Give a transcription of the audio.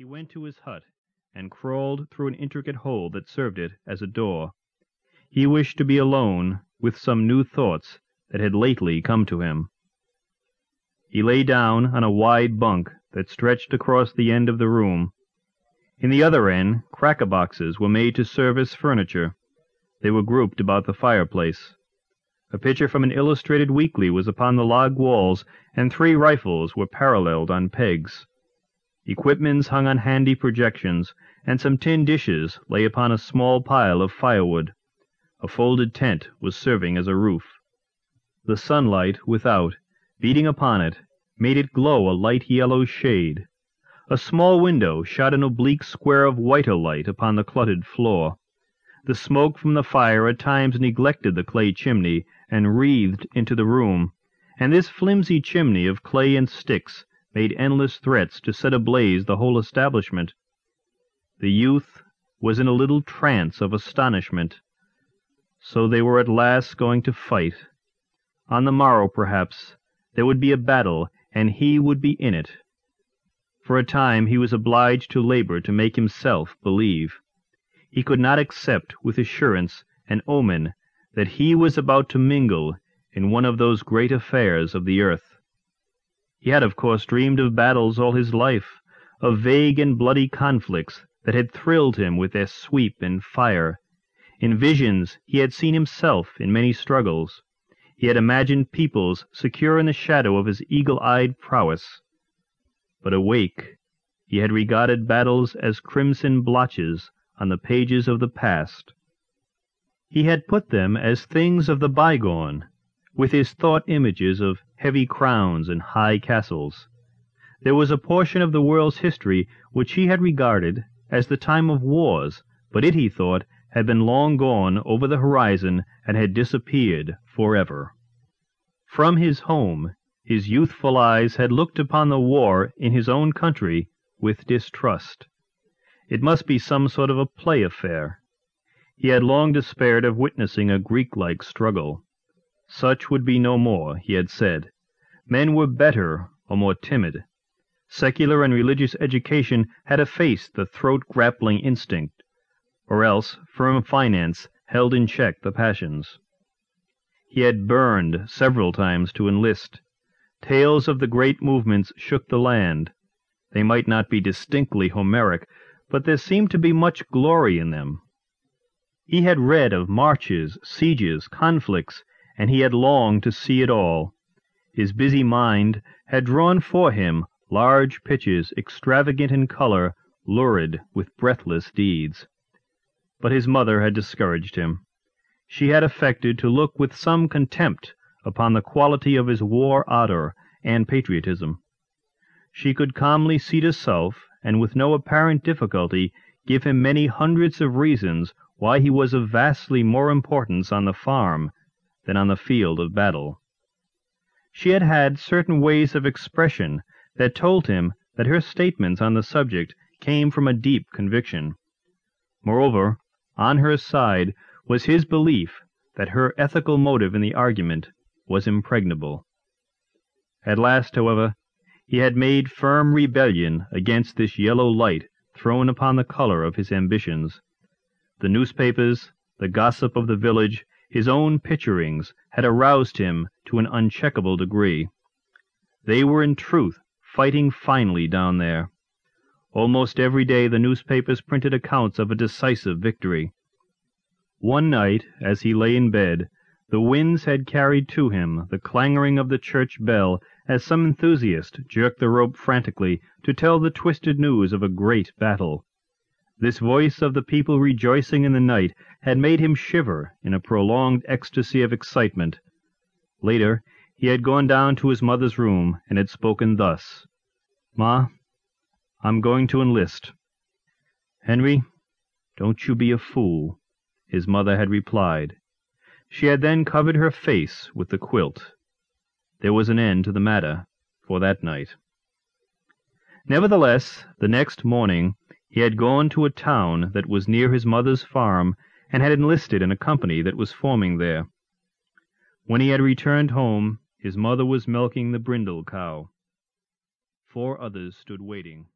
He went to his hut, and crawled through an intricate hole that served it as a door. He wished to be alone with some new thoughts that had lately come to him. He lay down on a wide bunk that stretched across the end of the room. In the other end, cracker boxes were made to serve as furniture. They were grouped about the fireplace. A picture from an illustrated weekly was upon the log walls, and three rifles were paralleled on pegs. Equipments hung on handy projections, and some tin dishes lay upon a small pile of firewood. A folded tent was serving as a roof. The sunlight without, beating upon it, made it glow a light yellow shade. A small window shot an oblique square of whiter light upon the cluttered floor. The smoke from the fire at times neglected the clay chimney and wreathed into the room, and this flimsy chimney of clay and sticks made endless threats to set ablaze the whole establishment. The youth was in a little trance of astonishment. So they were at last going to fight. On the morrow, perhaps, there would be a battle, and he would be in it. For a time he was obliged to labor to make himself believe. He could not accept with assurance an omen that he was about to mingle in one of those great affairs of the earth. He had of course dreamed of battles all his life, of vague and bloody conflicts that had thrilled him with their sweep and fire. In visions he had seen himself in many struggles. He had imagined peoples secure in the shadow of his eagle-eyed prowess. But awake, he had regarded battles as crimson blotches on the pages of the past. He had put them as things of the bygone, with his thought images of heavy crowns and high castles. There was a portion of the world's history which he had regarded as the time of wars, but it, he thought, had been long gone over the horizon and had disappeared forever. From his home, his youthful eyes had looked upon the war in his own country with distrust. It must be some sort of a play affair. He had long despaired of witnessing a Greek-like struggle. Such would be no more, he had said. Men were better or more timid. Secular and religious education had effaced the throat-grappling instinct, or else firm finance held in check the passions. He had burned several times to enlist. Tales of the great movements shook the land. They might not be distinctly Homeric, but there seemed to be much glory in them. He had read of marches, sieges, conflicts, and he had longed to see it all. His busy mind had drawn for him large pictures, extravagant in color, lurid with breathless deeds. But his mother had discouraged him. She had affected to look with some contempt upon the quality of his war ardor and patriotism. She could calmly seat herself, and with no apparent difficulty give him many hundreds of reasons why he was of vastly more importance on the farm than on the field of battle. She had had certain ways of expression that told him that her statements on the subject came from a deep conviction. Moreover, on her side was his belief that her ethical motive in the argument was impregnable. At last, however, he had made firm rebellion against this yellow light thrown upon the color of his ambitions. The newspapers, the gossip of the village, his own picturings had aroused him to an uncheckable degree. They were in truth fighting finely down there. Almost every day the newspapers printed accounts of a decisive victory. One night, as he lay in bed, the winds had carried to him the clangoring of the church bell as some enthusiast jerked the rope frantically to tell the twisted news of a great battle. This voice of the people rejoicing in the night had made him shiver in a prolonged ecstasy of excitement. Later, he had gone down to his mother's room and had spoken thus, Ma, I'm going to enlist. Henry, don't you be a fool, his mother had replied. She had then covered her face with the quilt. There was an end to the matter for that night. Nevertheless, the next morning he had gone to a town that was near his mother's farm, and had enlisted in a company that was forming there. When he had returned home, his mother was milking the brindle cow. Four others stood waiting.